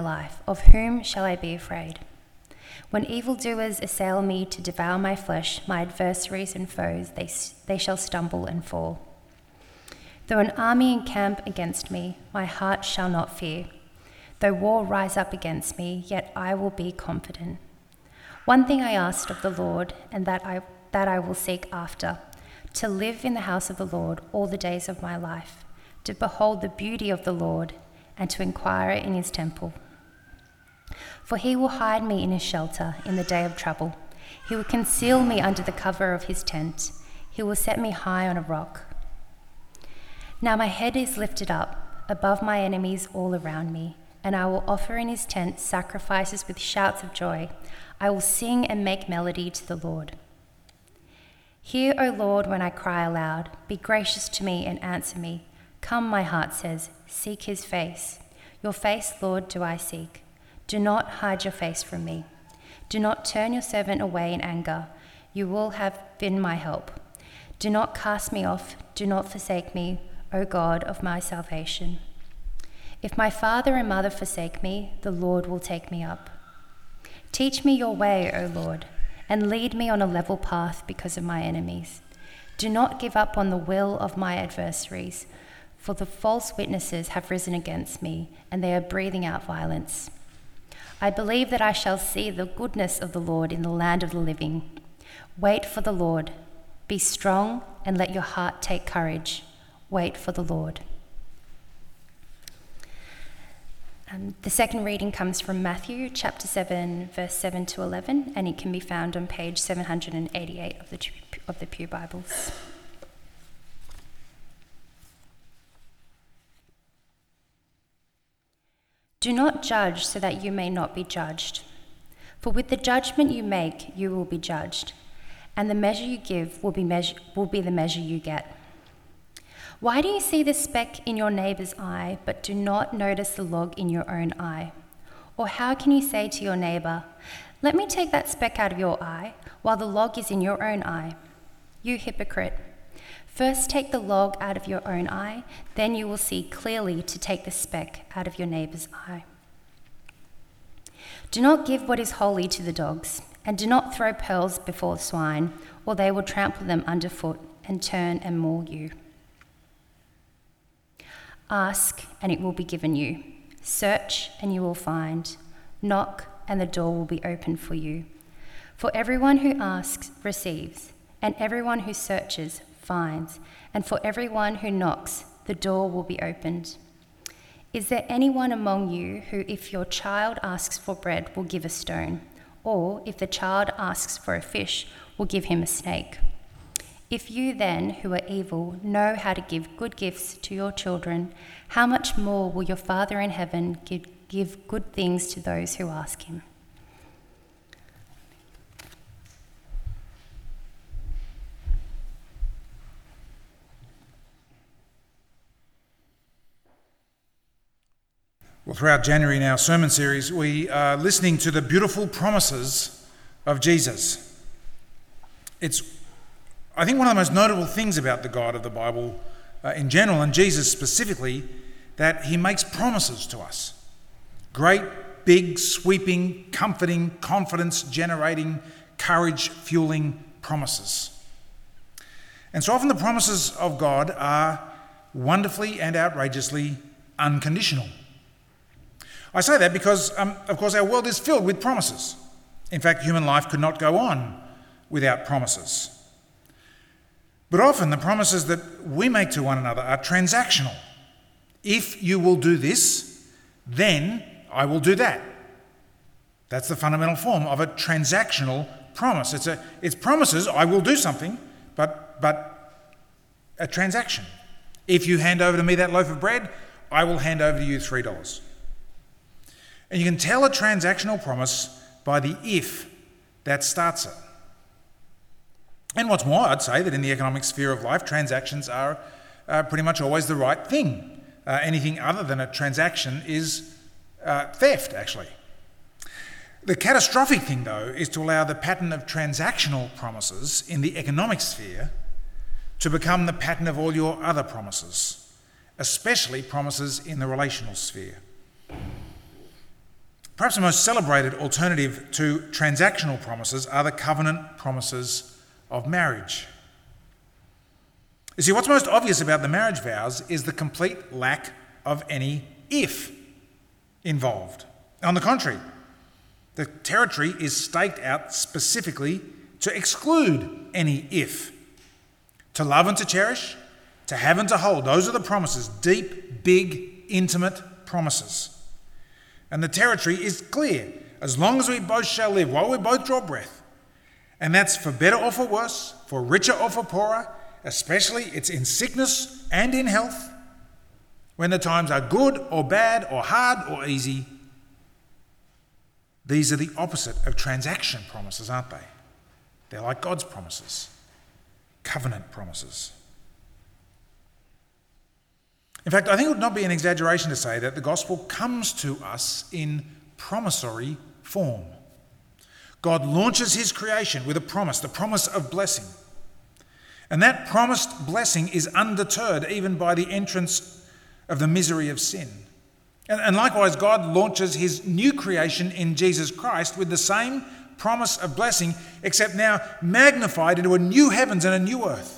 life. Of whom shall I be afraid? When evildoers assail me to devour my flesh, my adversaries and foes, they, they shall stumble and fall. Though an army encamp against me, my heart shall not fear. Though war rise up against me, yet I will be confident. One thing I asked of the Lord, and that I, that I will seek after to live in the house of the Lord all the days of my life, to behold the beauty of the Lord, and to inquire in his temple. For he will hide me in his shelter in the day of trouble. He will conceal me under the cover of his tent. He will set me high on a rock. Now my head is lifted up above my enemies all around me, and I will offer in his tent sacrifices with shouts of joy. I will sing and make melody to the Lord. Hear, O Lord, when I cry aloud. Be gracious to me and answer me. Come, my heart says, seek his face. Your face, Lord, do I seek. Do not hide your face from me. Do not turn your servant away in anger. You will have been my help. Do not cast me off. Do not forsake me, O God of my salvation. If my father and mother forsake me, the Lord will take me up. Teach me your way, O Lord and lead me on a level path because of my enemies. Do not give up on the will of my adversaries, for the false witnesses have risen against me, and they are breathing out violence. I believe that I shall see the goodness of the Lord in the land of the living. Wait for the Lord. Be strong and let your heart take courage. Wait for the Lord. Um, the second reading comes from Matthew chapter 7, verse 7 to 11, and it can be found on page 788 of the, of the Pew Bibles. Do not judge so that you may not be judged. For with the judgment you make, you will be judged, and the measure you give will be, measure, will be the measure you get. Why do you see the speck in your neighbor's eye, but do not notice the log in your own eye? Or how can you say to your neighbor, Let me take that speck out of your eye, while the log is in your own eye? You hypocrite. First take the log out of your own eye, then you will see clearly to take the speck out of your neighbor's eye. Do not give what is holy to the dogs, and do not throw pearls before swine, or they will trample them underfoot and turn and maul you. Ask, and it will be given you. Search, and you will find. Knock, and the door will be opened for you. For everyone who asks receives, and everyone who searches finds, and for everyone who knocks, the door will be opened. Is there anyone among you who, if your child asks for bread, will give a stone? Or if the child asks for a fish, will give him a snake? If you then, who are evil, know how to give good gifts to your children, how much more will your Father in heaven give, give good things to those who ask him? Well, throughout January in our sermon series, we are listening to the beautiful promises of Jesus. It's I think one of the most notable things about the God of the Bible uh, in general, and Jesus specifically, that he makes promises to us. Great, big, sweeping, comforting, confidence generating, courage fueling promises. And so often the promises of God are wonderfully and outrageously unconditional. I say that because, um, of course, our world is filled with promises. In fact, human life could not go on without promises. But often the promises that we make to one another are transactional. If you will do this, then I will do that. That's the fundamental form of a transactional promise. It's, a, it's promises, I will do something, but, but a transaction. If you hand over to me that loaf of bread, I will hand over to you $3. And you can tell a transactional promise by the if that starts it. And what's more, I'd say that in the economic sphere of life, transactions are uh, pretty much always the right thing. Uh, anything other than a transaction is uh, theft, actually. The catastrophic thing, though, is to allow the pattern of transactional promises in the economic sphere to become the pattern of all your other promises, especially promises in the relational sphere. Perhaps the most celebrated alternative to transactional promises are the covenant promises of marriage. You see, what's most obvious about the marriage vows is the complete lack of any if involved. On the contrary, the territory is staked out specifically to exclude any if. To love and to cherish, to have and to hold, those are the promises deep, big, intimate promises. And the territory is clear as long as we both shall live, while we both draw breath. And that's for better or for worse, for richer or for poorer, especially it's in sickness and in health, when the times are good or bad or hard or easy. These are the opposite of transaction promises, aren't they? They're like God's promises, covenant promises. In fact, I think it would not be an exaggeration to say that the gospel comes to us in promissory form. God launches his creation with a promise, the promise of blessing. And that promised blessing is undeterred even by the entrance of the misery of sin. And, likewise, God launches his new creation in Jesus Christ with the same promise of blessing, except now magnified into a new heavens and a new earth.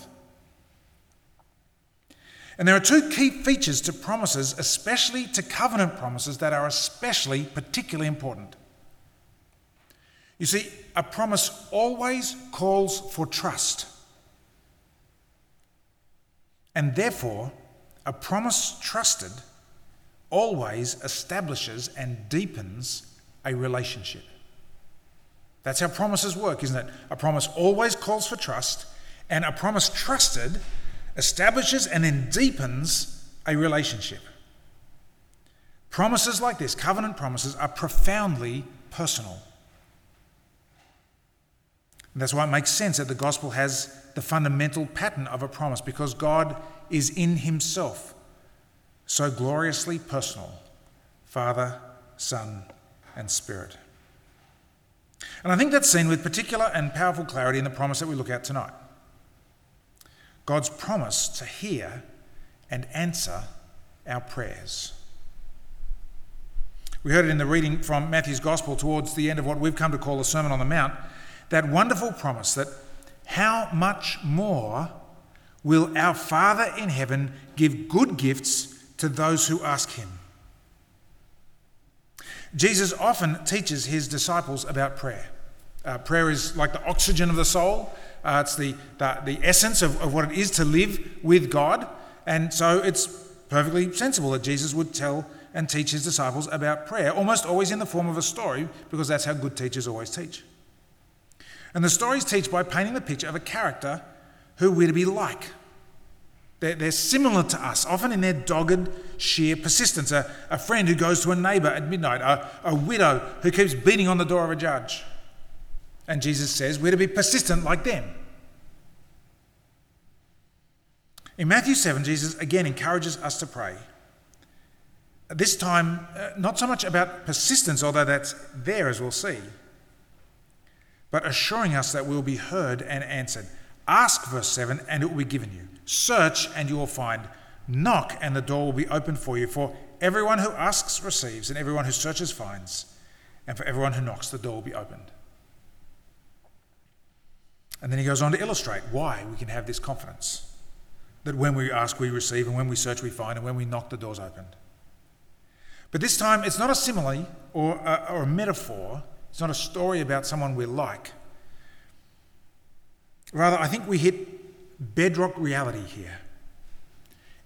And there are two key features to promises, especially to covenant promises, that are especially particularly important. You see, a promise always calls for trust. And therefore, a promise trusted always establishes and deepens a relationship. That's how promises work, isn't it? A promise always calls for trust, and a promise trusted establishes and then deepens a relationship. Promises like this, covenant promises, are profoundly personal. And that's why it makes sense that the gospel has the fundamental pattern of a promise because God is in himself so gloriously personal Father, Son, and Spirit. And I think that's seen with particular and powerful clarity in the promise that we look at tonight. God's promise to hear and answer our prayers. We heard it in the reading from Matthew's Gospel towards the end of what we've come to call the Sermon on the Mount that wonderful promise that how much more will our Father in heaven give good gifts to those who ask him? Jesus often teaches his disciples about prayer. Uh, prayer is like the oxygen of the soul, uh, it's the, the, the essence of, of what it is to live with God. And so it's perfectly sensible that Jesus would tell and teach his disciples about prayer, almost always in the form of a story, because that's how good teachers always teach. And the stories teach by painting the picture of a character who we're to be like. They're, they're similar to us, often in their dogged, sheer persistence. A, a friend who goes to a neighbour at midnight, a, a widow who keeps beating on the door of a judge. And Jesus says we're to be persistent like them. In Matthew 7, Jesus again encourages us to pray. This time, uh, not so much about persistence, although that's there as we'll see, but assuring us that we'll be heard and answered. Ask, verse 7, and it will be given you. Search, and you will find. Knock, and the door will be opened for you. For everyone who asks receives, and everyone who searches finds, and for everyone who knocks, the door will be opened. And then he goes on to illustrate why we can have this confidence that when we ask, we receive, and when we search, we find, and when we knock, the door's opened. But this time, it's not a simile or a, or a metaphor, it's not a story about someone we're like. Rather, I think we hit bedrock reality here.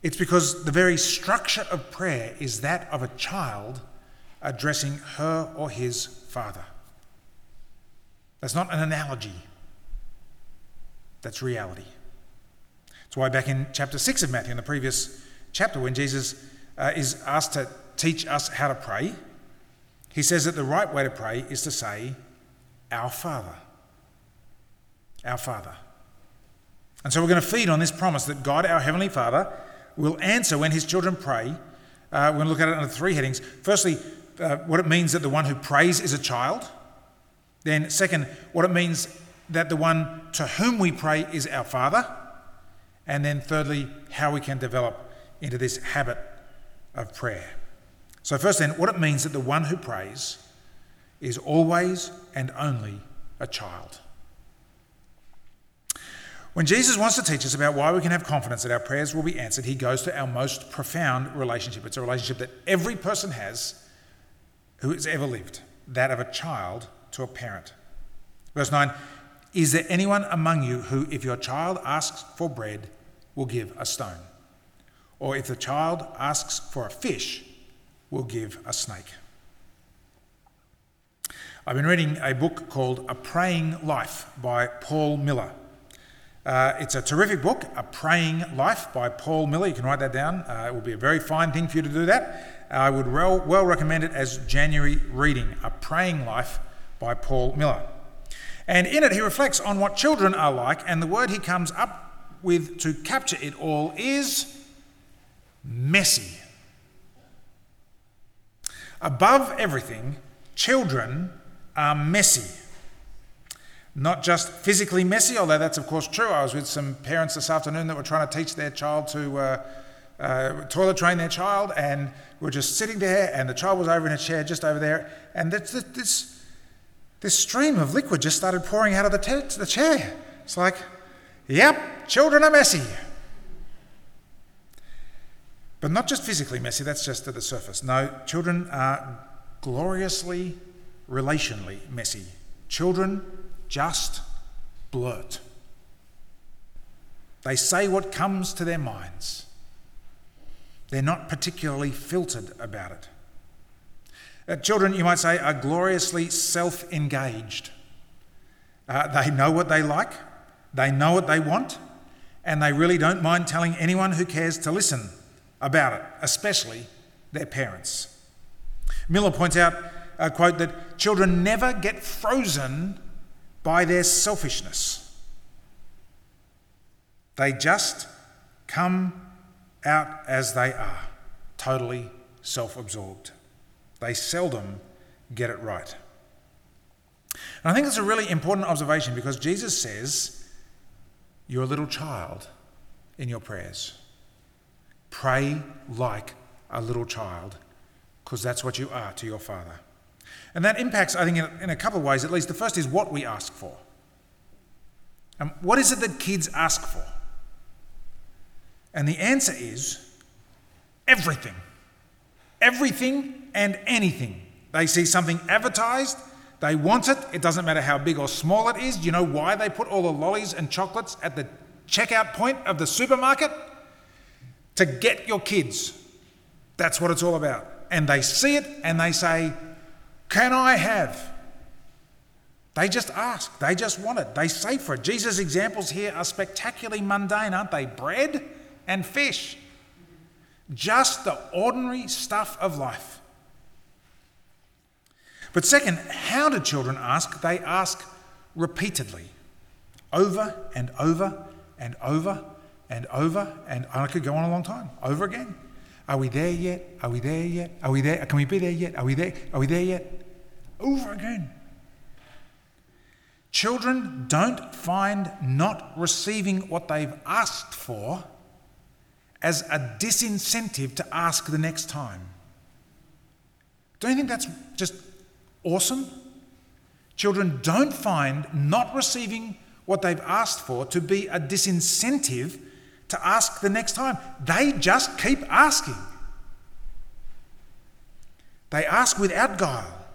It's because the very structure of prayer is that of a child addressing her or his father. That's not an analogy. That's reality. That's why back in chapter 6 of Matthew, in the previous chapter, when Jesus uh, is asked to teach us how to pray, he says that the right way to pray is to say, Our Father. Our Father. And so we're going to feed on this promise that God, our Heavenly Father, will answer when His children pray. Uh, we're going to look at it under three headings. Firstly, uh, what it means that the one who prays is a child. Then, second, what it means that the one to whom we pray is our Father. And then, thirdly, how we can develop into this habit of prayer. So, first, then, what it means that the one who prays is always and only a child. When Jesus wants to teach us about why we can have confidence that our prayers will be answered, he goes to our most profound relationship. It's a relationship that every person has who has ever lived that of a child to a parent. Verse 9 Is there anyone among you who, if your child asks for bread, will give a stone? Or if the child asks for a fish, will give a snake? I've been reading a book called A Praying Life by Paul Miller. Uh, it's a terrific book, A Praying Life by Paul Miller. You can write that down. Uh, it will be a very fine thing for you to do that. I would well, well recommend it as January reading, A Praying Life by Paul Miller. And in it, he reflects on what children are like, and the word he comes up with to capture it all is messy. Above everything, children are messy. Not just physically messy, although that's of course true. I was with some parents this afternoon that were trying to teach their child to uh, uh, toilet train their child, and we are just sitting there, and the child was over in a chair just over there, and this, this, this stream of liquid just started pouring out of the, te- the chair. It's like, yep, children are messy. But not just physically messy, that's just at the surface. No, children are gloriously, relationally messy. Children just blurt. They say what comes to their minds. They're not particularly filtered about it. Uh, children, you might say, are gloriously self engaged. Uh, they know what they like, they know what they want, and they really don't mind telling anyone who cares to listen about it, especially their parents. Miller points out, quote, that children never get frozen by their selfishness. They just come out as they are, totally self absorbed. They seldom get it right. And I think it's a really important observation because Jesus says, You're a little child in your prayers. Pray like a little child because that's what you are to your Father. And that impacts, I think, in, a couple of ways at least. The first is what we ask for. And what is it that kids ask for? And the answer is everything. Everything and anything. They see something advertised, they want it, it doesn't matter how big or small it is. You know why they put all the lollies and chocolates at the checkout point of the supermarket? To get your kids. That's what it's all about. And they see it and they say, can I have? They just ask, they just want it, they say for it. Jesus' examples here are spectacularly mundane, aren't they? Bread and fish. Just the ordinary stuff of life. But second, how do children ask? They ask repeatedly, over and over and over and over, and I could go on a long time, over again. Are we there yet? Are we there yet? Are we there? Can we be there yet? Are we there? Are we there yet? over again. Children don't find not receiving what they've asked for as a disincentive to ask the next time. Don't you think that's just awesome? Children don't find not receiving what they've asked for to be a disincentive to ask the next time. They just keep asking. They ask without guile.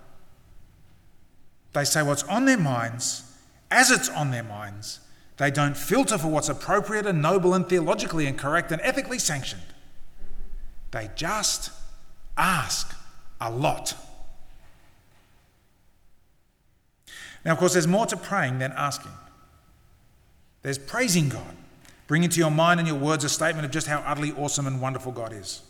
They say what's on their minds as it's on their minds. They don't filter for what's appropriate and noble and theologically and correct and ethically sanctioned. They just ask a lot. Now, of course, there's more to praying than asking. There's praising God, bringing to your mind and your words a statement of just how utterly awesome and wonderful God is.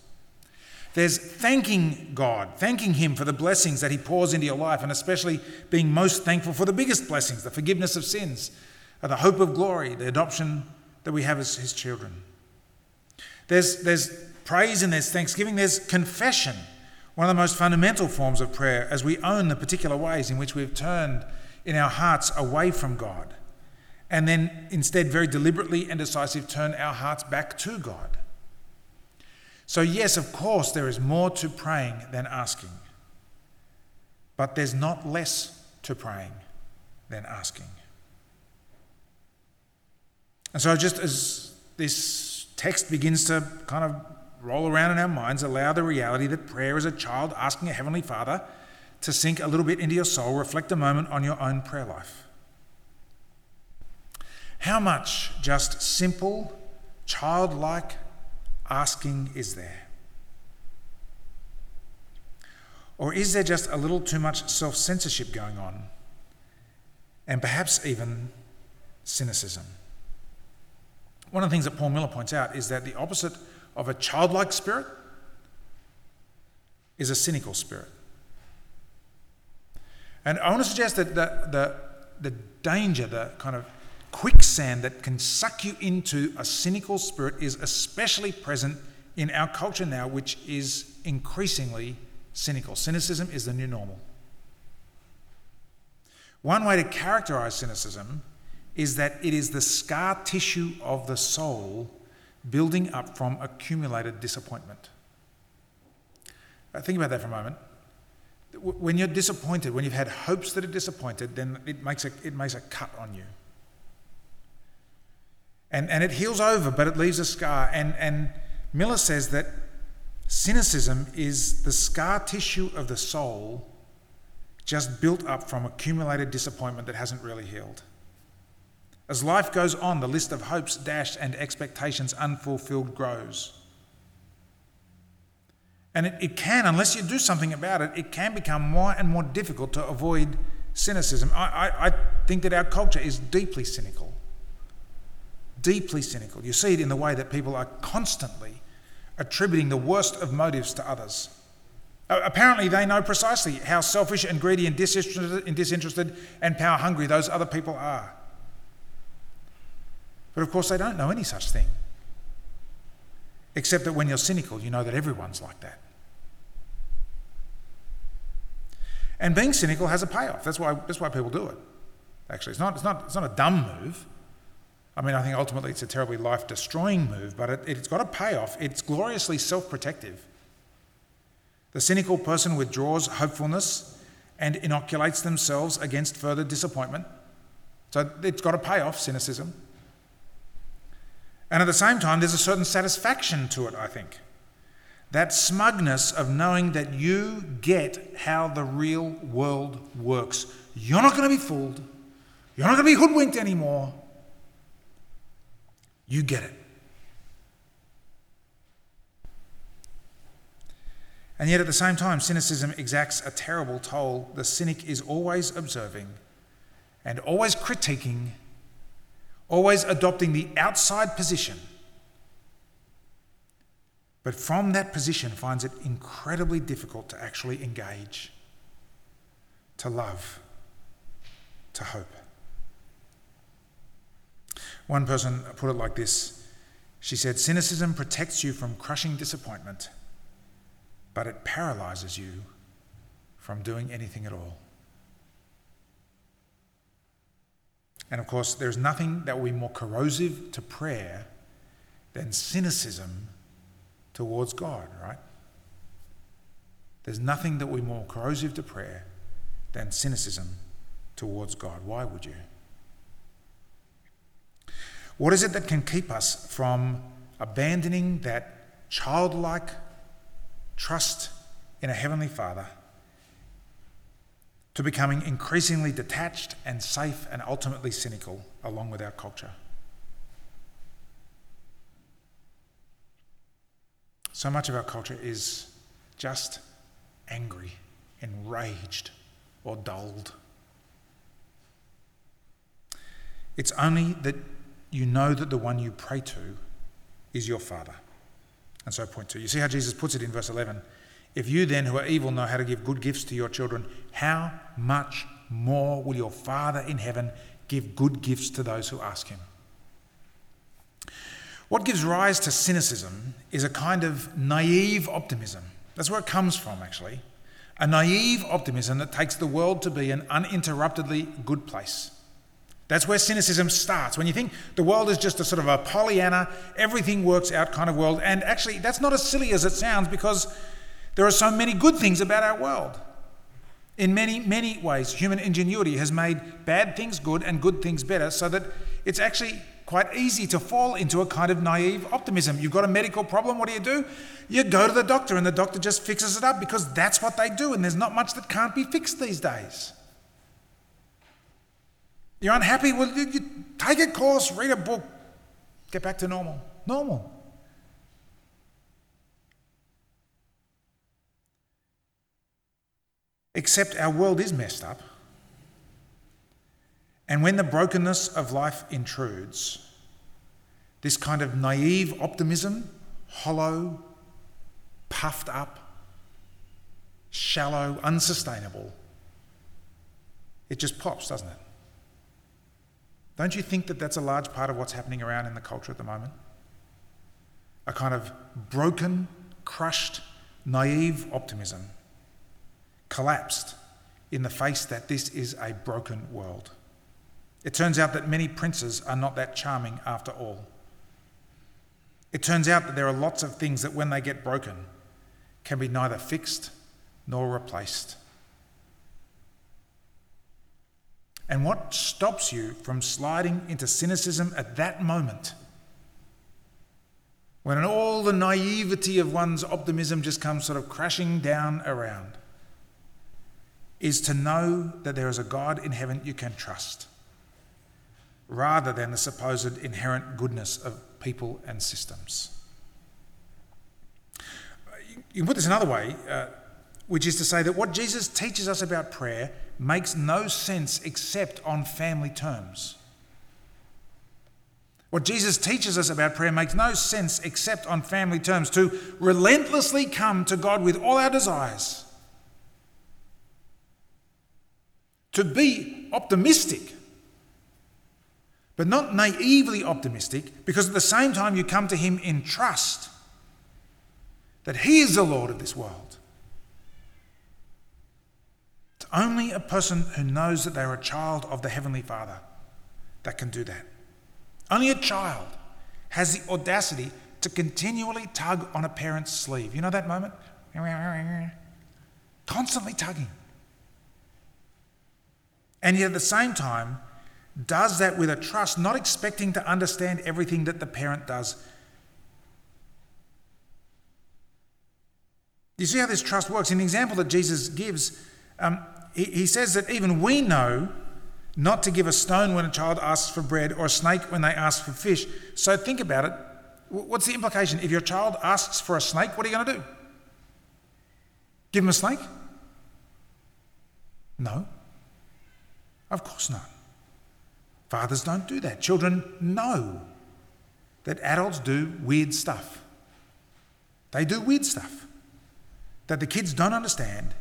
There's thanking God, thanking Him for the blessings that He pours into your life, and especially being most thankful for the biggest blessings the forgiveness of sins, the hope of glory, the adoption that we have as His children. There's, there's praise and there's thanksgiving, there's confession, one of the most fundamental forms of prayer, as we own the particular ways in which we've turned in our hearts away from God, and then instead, very deliberately and decisive, turn our hearts back to God. So, yes, of course, there is more to praying than asking. But there's not less to praying than asking. And so, just as this text begins to kind of roll around in our minds, allow the reality that prayer is a child asking a Heavenly Father to sink a little bit into your soul, reflect a moment on your own prayer life. How much just simple, childlike asking is there? Or is there just a little too much self censorship going on? And perhaps even cynicism. One of the things that Paul Miller points out is that the opposite of a childlike spirit is a cynical spirit. And I want to suggest that the, the, the danger, the kind of quicksand that can suck you into a cynical spirit is especially present in our culture now, which is increasingly cynical. Cynicism is the new normal. One way to characterize cynicism is that it is the scar tissue of the soul building up from accumulated disappointment. Uh, think about that for a moment. When you're disappointed, when you've had hopes that are disappointed, then it makes a, it makes a cut on you. And, and it heals over, but it leaves a scar. And, and Miller says that cynicism is the scar tissue of the soul just built up from accumulated disappointment that hasn't really healed. As life goes on, the list of hopes dashed and expectations unfulfilled grows. And it, it, can, unless you do something about it, it can become more and more difficult to avoid cynicism. I, I, I think that our culture is deeply cynical. Deeply cynical. You see it in the way that people are constantly attributing the worst of motives to others. Apparently, they know precisely how selfish and greedy and disinterested, and power hungry those other people are. But of course, they don't know any such thing. Except that when you're cynical, you know that everyone's like that. And being cynical has a payoff. That's why, that's why people do it. Actually, it's not, it's, not, it's not a dumb move. I mean, I think ultimately it's a terribly life destroying move, but it, it's got a payoff. It's gloriously self protective. The cynical person withdraws hopefulness and inoculates themselves against further disappointment. So it's got a payoff, cynicism. And at the same time, there's a certain satisfaction to it, I think. That smugness of knowing that you get how the real world works. You're not going to be fooled. You're not going to be hoodwinked anymore. You get it. And yet, at the same time, cynicism exacts a terrible toll. The cynic is always observing and always critiquing always adopting the outside position, but from that position finds it incredibly difficult to actually engage, to love, to hope. One person put it like this She said, Cynicism protects you from crushing disappointment, but it paralyzes you from doing anything at all. And of course, there's nothing that will be more corrosive to prayer than cynicism towards God, right? There's nothing that will be more corrosive to prayer than cynicism towards God. Why would you? What is it that can keep us from abandoning that childlike trust in a Heavenly Father to becoming increasingly detached and safe and ultimately cynical along with our culture. So much of our culture is just angry, enraged, or dulled. It's only that you know that the one you pray to is your Father. And so, point two. You see how Jesus puts it in verse 11? If you then, who are evil, know how to give good gifts to your children, how much more will your Father in heaven give good gifts to those who ask him? What gives rise to cynicism is a kind of naive optimism. That's where it comes from, actually. A naive optimism that takes the world to be an uninterruptedly good place. That's where cynicism starts. When you think the world is just a sort of a Pollyanna, everything works out kind of world. And actually, that's not as silly as it sounds because there are so many good things about our world. In many, many ways, human ingenuity has made bad things good and good things better so that it's actually quite easy to fall into a kind of naive optimism. You've got a medical problem, what do you do? You go to the doctor and the doctor just fixes it up because that's what they do and there's not much that can't be fixed these days. You're unhappy? Well, you, you take a course, read a book, get back to normal. Normal. Except our world is messed up. And when the brokenness of life intrudes, this kind of naive optimism, hollow, puffed up, shallow, unsustainable, it just pops, doesn't it? Don't you think that that's a large part of what's happening around in the culture at the moment? A kind of broken, crushed, naive optimism, collapsed in the face that this is a broken world. It turns out that many princes are not that charming after all. It turns out that there are lots of things that, when they get broken, can be neither fixed nor replaced. And what stops you from sliding into cynicism at that moment? When all the naivety of one's optimism just comes sort of crashing down around, is to know that there is a God in heaven you can trust, rather than the supposed inherent goodness of people and systems. You can put this another way, uh, which is to say that what Jesus teaches us about prayer makes no sense except on family terms. What Jesus teaches us about prayer makes no sense except on family terms to relentlessly come to God with all our desires, to be optimistic, but not naively optimistic, because at the same time you come to Him in trust that He is the Lord of this world It's only a person who knows that they're a child of the Heavenly Father that can do that. Only a child has the audacity to continually tug on a parent's sleeve. You know that moment? Constantly tugging. And yet at the same time, does that with a trust, not expecting to understand everything that the parent does. You see how this trust works? In the example that Jesus gives, um, he, he says that even we know not to give a stone when a child asks for bread or a snake when they ask for fish. So think about it. What's the implication? If your child asks for a snake, what are you going to do? Give him a snake? No. Of course not. Fathers don't do that. Children know that adults do weird stuff. They do weird stuff that the kids don't understand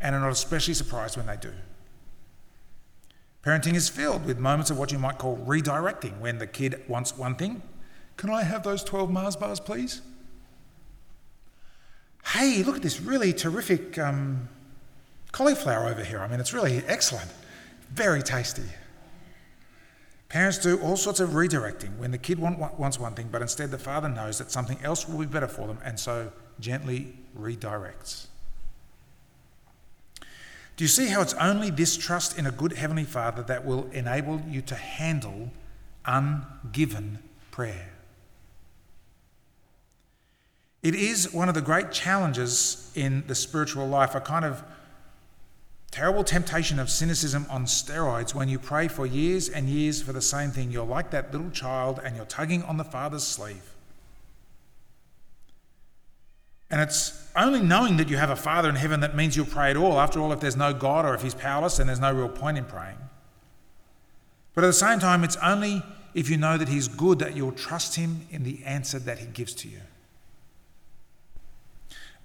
and are not especially surprised when they do. Parenting is filled with moments of what you might call redirecting when the kid wants one thing. Can I have those 12 Mars bars, please? Hey, look at this really terrific um, cauliflower over here. I mean, it's really excellent, very tasty. Parents do all sorts of redirecting when the kid want, wants one thing, but instead the father knows that something else will be better for them and so gently redirects. Do you see how it's only this trust in a good Heavenly Father that will enable you to handle ungiven prayer? It is one of the great challenges in the spiritual life, a kind of terrible temptation of cynicism on steroids when you pray for years and years for the same thing. You're like that little child and you're tugging on the Father's sleeve. And it's only knowing that you have a Father in heaven that means you'll pray at all. After all, if there's no God or if He's powerless, then there's no real point in praying. But at the same time, it's only if you know that He's good that you'll trust Him in the answer that He gives to you.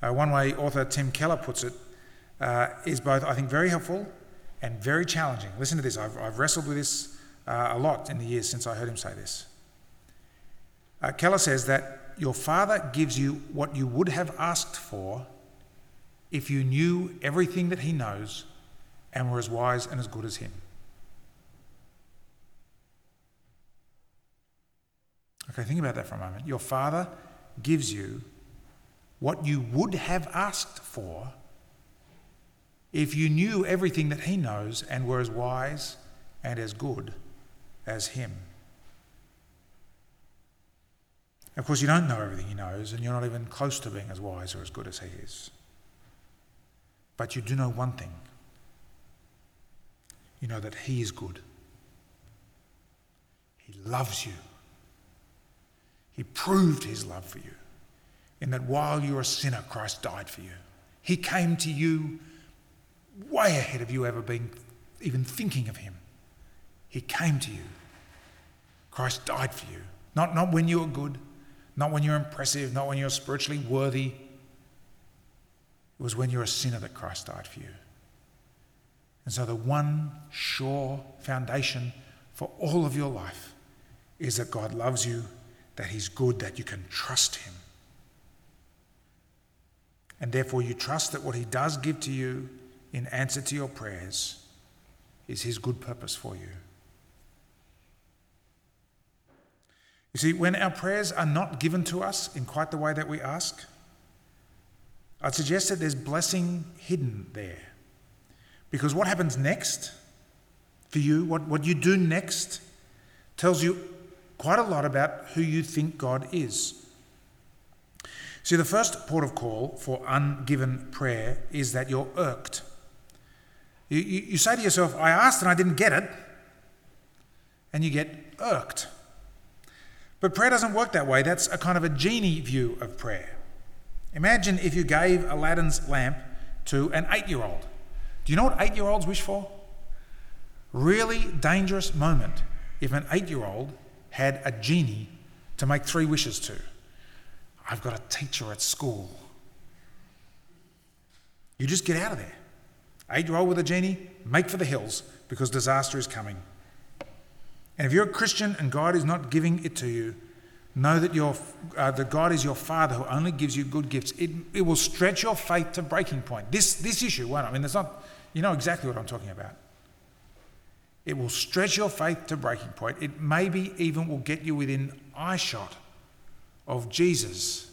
Uh, one way author Tim Keller puts it uh, is both, I think, very helpful and very challenging. Listen to this. I've, I've wrestled with this uh, a lot in the years since I heard him say this. Uh, Keller says that your Father gives you what you would have asked for if you knew everything that He knows and were as wise and as good as Him. Okay, think about that for a moment. Your Father gives you what you would have asked for if you knew everything that he knows and were as wise and as good as him. Of course, you don't know everything he knows, and you're not even close to being as wise or as good as he is. But you do know one thing you know that he is good, he loves you. He proved his love for you in that while you were a sinner, Christ died for you. He came to you way ahead of you ever being even thinking of him. He came to you. Christ died for you. Not, not when you were good, not when you're impressive, not when you're spiritually worthy. It was when you're a sinner that Christ died for you. And so, the one sure foundation for all of your life is that God loves you, that He's good, that you can trust Him. And therefore, you trust that what He does give to you in answer to your prayers is His good purpose for you. You see, when our prayers are not given to us in quite the way that we ask, I'd suggest that there's blessing hidden there. Because what happens next for you, what, what you do next, tells you quite a lot about who you think God is. See, the first port of call for ungiven prayer is that you're irked. You, you, you say to yourself, I asked and I didn't get it, and you get irked. But prayer doesn't work that way. That's a kind of a genie view of prayer. Imagine if you gave Aladdin's lamp to an eight year old. Do you know what eight year olds wish for? Really dangerous moment if an eight year old had a genie to make three wishes to. I've got a teacher at school. You just get out of there. Eight old with a genie, make for the hills because disaster is coming. And if you're a Christian and God is not giving it to you, know that, your, uh, that God is your Father who only gives you good gifts. It, it will stretch your faith to breaking point. This, this issue won't. I mean, it's not, you know exactly what I'm talking about. It will stretch your faith to breaking point. It maybe even will get you within eyeshot of Jesus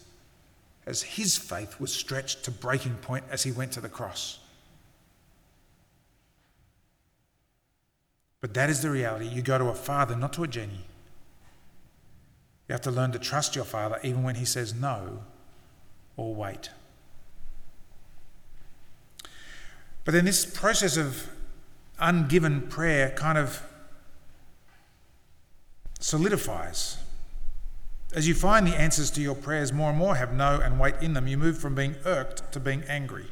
as his faith was stretched to breaking point as he went to the cross. But that is the reality. You go to a father, not to a genie. You have to learn to trust your father even when he says no or wait. But then this process of ungiven prayer kind of solidifies. As you find the answers to your prayers more and more have no and wait in them, you move from being irked to being angry.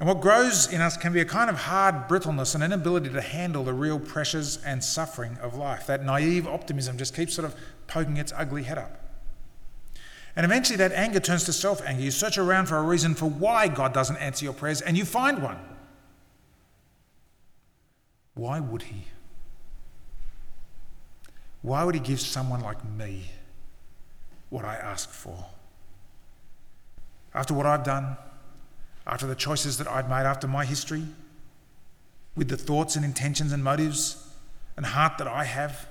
And what grows in us can be a kind of hard brittleness and inability to handle the real pressures and suffering of life. That naive optimism just keeps sort of poking its ugly head up. And eventually that anger turns to self anger. You search around for a reason for why God doesn't answer your prayers, and you find one. Why would He? Why would He give someone like me what I ask for? After what I've done, after the choices that I'd made, after my history, with the thoughts and intentions and motives and heart that I have.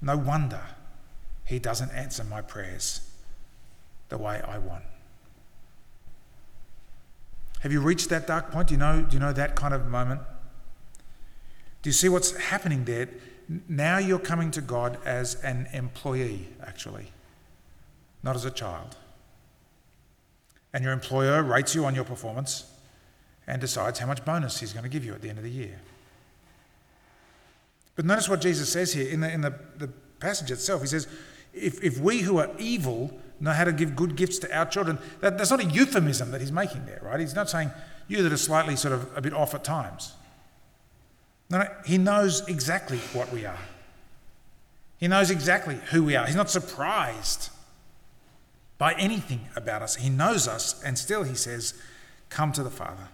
No wonder He doesn't answer my prayers the way I want. Have you reached that dark point? Do you know, do you know that kind of moment? Do you see what's happening there? Now you're coming to God as an employee, actually, not as a child and your employer rates you on your performance and decides how much bonus he's going to give you at the end of the year. But notice what Jesus says here in the, in the, the passage itself. He says, if, if we who are evil know how to give good gifts to our children, that, that's not a euphemism that he's making there, right? He's not saying you that are slightly sort of a bit off at times. No, no, he knows exactly what we are. He knows exactly who we are. He's not surprised by anything about us. He knows us, and still he says, Come to the Father.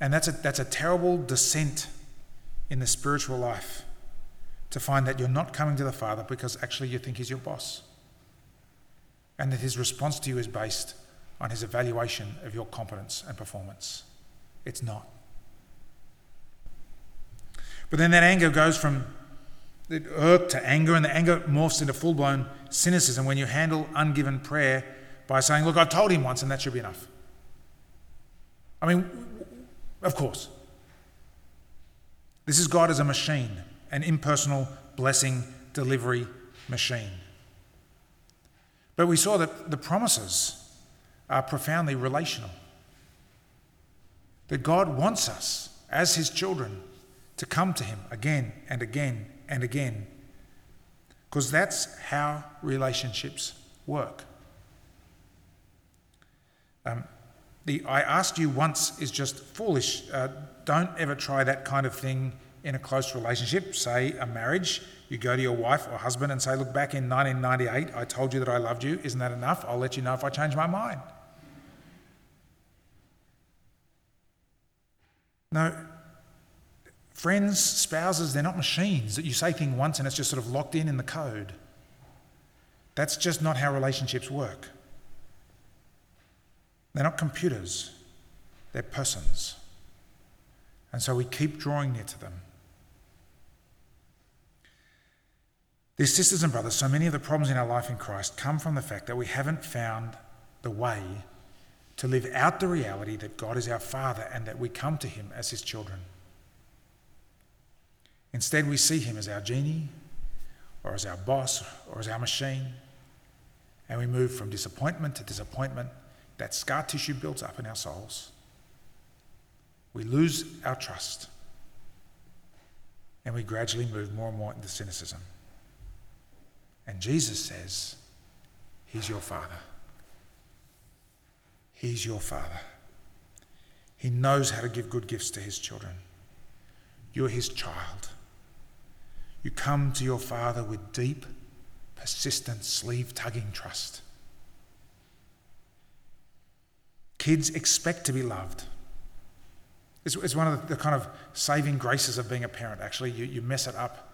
And that's a, that's a terrible descent in the spiritual life to find that you're not coming to the Father because actually you think He's your boss. And that His response to you is based on His evaluation of your competence and performance. It's not. But then that anger goes from irk to anger, and the anger morphs into full blown cynicism when you handle ungiven prayer by saying, Look, I've told him once and that should be enough. I mean, of course. This is God as a machine, an impersonal blessing delivery machine. But we saw that the promises are profoundly relational. That God wants us, as His children, to come to Him again and again and again. Because that's how relationships work. Um, the I asked you once is just foolish. Uh, don't ever try that kind of thing in a close relationship, say a marriage. You go to your wife or husband and say, Look, back in 1998, I told you that I loved you. Isn't that enough? I'll let you know if I change my mind. No, friends, spouses, they're not machines that you say thing once and it's just sort of locked in in the code. That's just not how relationships work. They're not computers, they're persons. And so we keep drawing near to them. Dear sisters and brothers, so many of the problems in our life in Christ come from the fact that we haven't found the way to live out the reality that God is our Father and that we come to Him as His children. Instead, we see Him as our genie, or as our boss, or as our machine, and we move from disappointment to disappointment. That scar tissue builds up in our souls. We lose our trust, and we gradually move more and more into cynicism. And Jesus says, He's your Father. He's your Father. He knows how to give good gifts to His children. You're His child. You come to your Father with deep, persistent, sleeve tugging trust. Kids expect to be loved. It's, it's one of the, kind of saving graces of being a parent, actually. You, you mess it up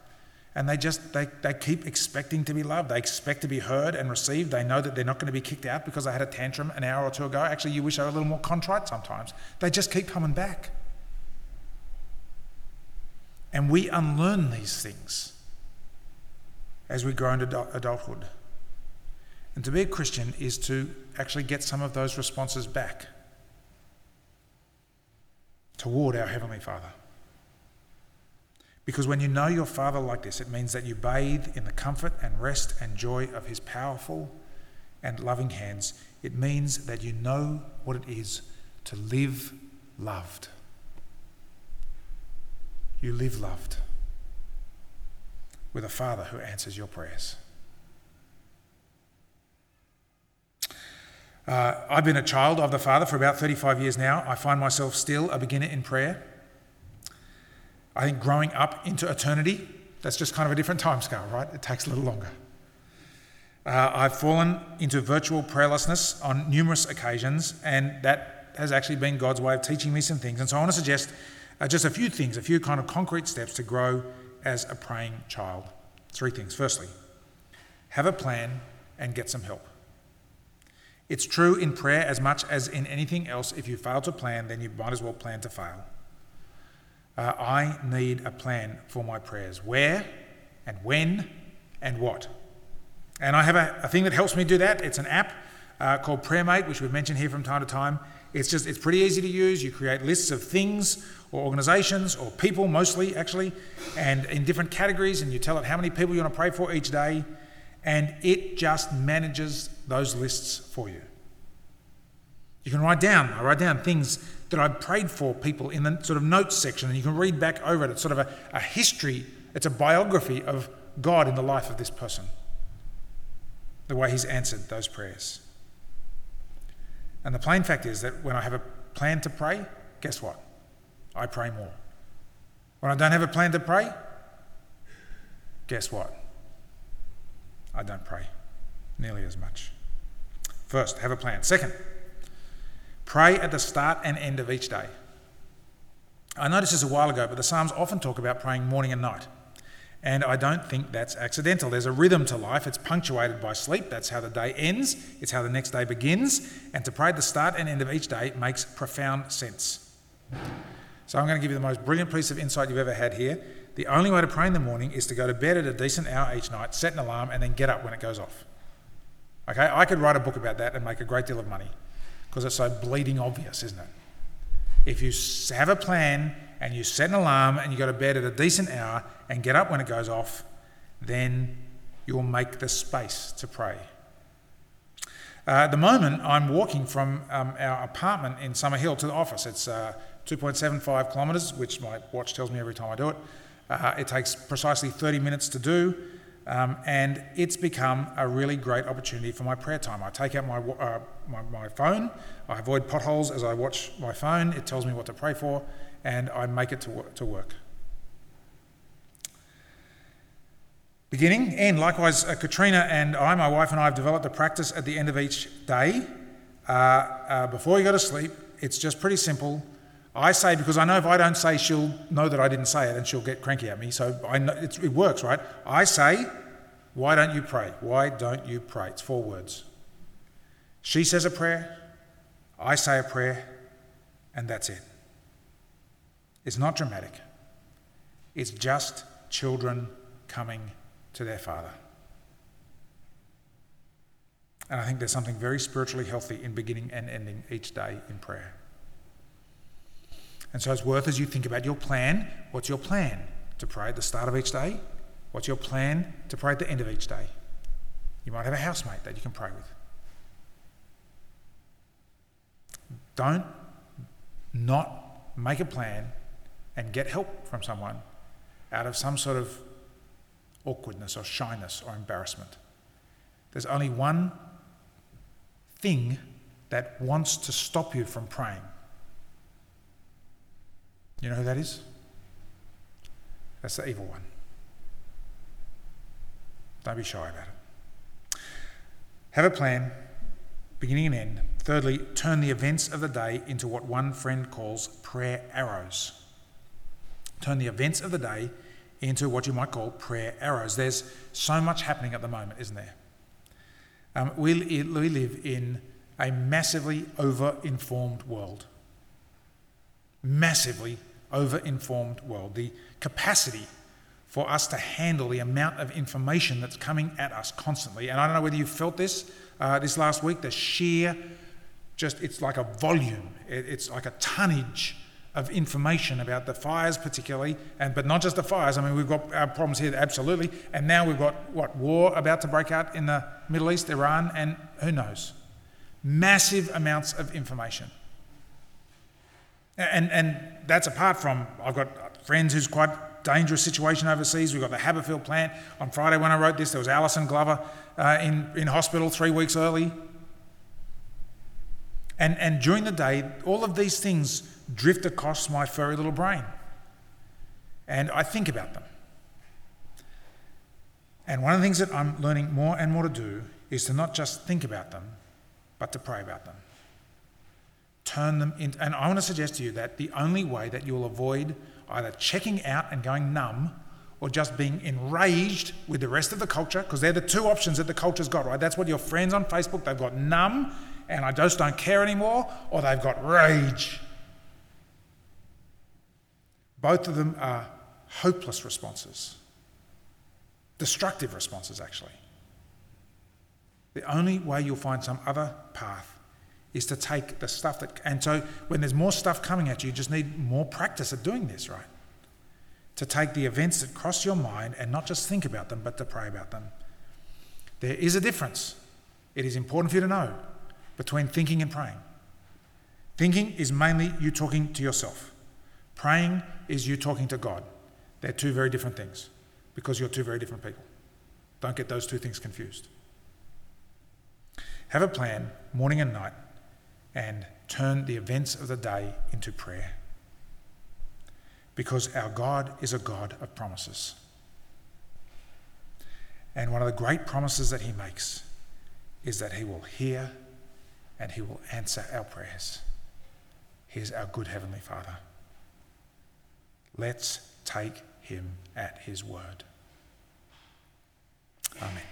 and they just they, they keep expecting to be loved they expect to be heard and received they know that they're not going to be kicked out because they had a tantrum an hour or two ago actually you wish they were a little more contrite sometimes they just keep coming back and we unlearn these things as we grow into adulthood and to be a christian is to actually get some of those responses back toward our heavenly father because when you know your Father like this, it means that you bathe in the comfort and rest and joy of His powerful and loving hands. It means that you know what it is to live loved. You live loved with a Father who answers your prayers. Uh, I've been a child of the Father for about 35 years now. I find myself still a beginner in prayer. I think growing up into eternity, that's just kind of a different time scale, right? It takes a little longer. Uh, I've fallen into virtual prayerlessness on numerous occasions, and that has actually been God's way of teaching me some things. And so I want to suggest just a few things, a few kind of concrete steps to grow as a praying child. Three things. Firstly, have a plan and get some help. It's true in prayer as much as in anything else. If you fail to plan, then you might as well plan to fail uh, I need a plan for my prayers. Where and when and what. And I have a, a thing that helps me do that. It's an app uh, called PrayerMate, which we've mentioned here from time to time. It's just it's pretty easy to use. You create lists of things or organizations or people mostly actually, and in different categories, and you tell it how many people you want to pray for each day, and it just manages those lists for you. You can write down, I write down things that I've prayed for people in the sort of notes section, and you can read back over it. It's sort of a, a history, it's a biography of God in the life of this person, the way He's answered those prayers. And the plain fact is that when I have a plan to pray, guess what? I pray more. When I don't have a plan to pray, guess what? I don't pray nearly as much. First, have a plan. Second, Pray at the start and end of each day. I noticed this a while ago, but the Psalms often talk about praying morning and night. And I don't think that's accidental. There's a rhythm to life. It's punctuated by sleep. That's how the day ends, it's how the next day begins. And to pray at the start and end of each day makes profound sense. So I'm going to give you the most brilliant piece of insight you've ever had here. The only way to pray in the morning is to go to bed at a decent hour each night, set an alarm, and then get up when it goes off. Okay, I could write a book about that and make a great deal of money because it's so bleeding obvious, isn't it? If you have a plan and you set an alarm and you go to bed at a decent hour and get up when it goes off, then you'll make the space to pray. Uh, at the moment, I'm walking from um, our apartment in Summerhill to the office. It's uh, 2.75 kilometres, which my watch tells me every time I do it. Uh, it takes precisely 30 minutes to do, um, and it's become a really great opportunity for my prayer time. I take out my, uh, my, my phone, I avoid potholes as I watch my phone, it tells me what to pray for, and I make it to, wo- to work. Beginning, and likewise, uh, Katrina and I, my wife and I, have developed a practice at the end of each day. Uh, uh, before you go to sleep, it's just pretty simple. I say, because I know if I don't say, she'll know that I didn't say it and she'll get cranky at me. So know it works, right? I say, Why don't you pray? Why don't you pray? It's four words. She says a prayer, I say a prayer, and that's it. It's not dramatic, it's just children coming to their Father. And I think there's something very spiritually healthy in beginning and ending each day in prayer. And so it's worth as you think about your plan. What's your plan to pray at the start of each day? What's your plan to pray at the end of each day? You might have a housemate that you can pray with. Don't not make a plan and get help from someone out of some sort of awkwardness or shyness or embarrassment. There's only one thing that wants to stop you from praying. You know who that is? That's the evil one. Don't be shy about it. Have a plan, beginning and end. Thirdly, turn the events of the day into what one friend calls prayer arrows. Turn the events of the day into what you might call prayer arrows. There's so much happening at the moment, isn't there? Um, we, we live in a massively over informed world. Massively over informed world. The capacity for us to handle the amount of information that's coming at us constantly. And I don't know whether you felt this uh, this last week, the sheer, just, it's like a volume, it, it's like a tonnage of information about the fires, particularly, and but not just the fires. I mean, we've got our problems here, absolutely, and now we've got what war about to break out in the Middle East, Iran, and who knows? Massive amounts of information, and and that's apart from I've got friends who's quite dangerous situation overseas. We've got the Haberfield plant. On Friday when I wrote this, there was Alison Glover uh, in in hospital three weeks early. And, and during the day, all of these things drift across my furry little brain. And I think about them. And one of the things that I'm learning more and more to do is to not just think about them, but to pray about them. Turn them into, and I want to suggest to you that the only way that you'll avoid either checking out and going numb or just being enraged with the rest of the culture, because they're the two options that the culture's got, right? That's what your friends on Facebook, they've got numb and I just don't care anymore, or they've got rage. Both of them are hopeless responses, destructive responses, actually. The only way you'll find some other path is to take the stuff that, and so when there's more stuff coming at you, you just need more practice at doing this, right? To take the events that cross your mind and not just think about them, but to pray about them. There is a difference. It is important for you to know between thinking and praying. Thinking is mainly you talking to yourself. Praying is you talking to God. They're two very different things because you're two very different people. Don't get those two things confused. Have a plan, morning and night, and turn the events of the day into prayer. Because our God is a God of promises. And one of the great promises that He makes is that He will hear and He will answer our prayers. He is our good Heavenly Father. Let's take Him at His word. Amen.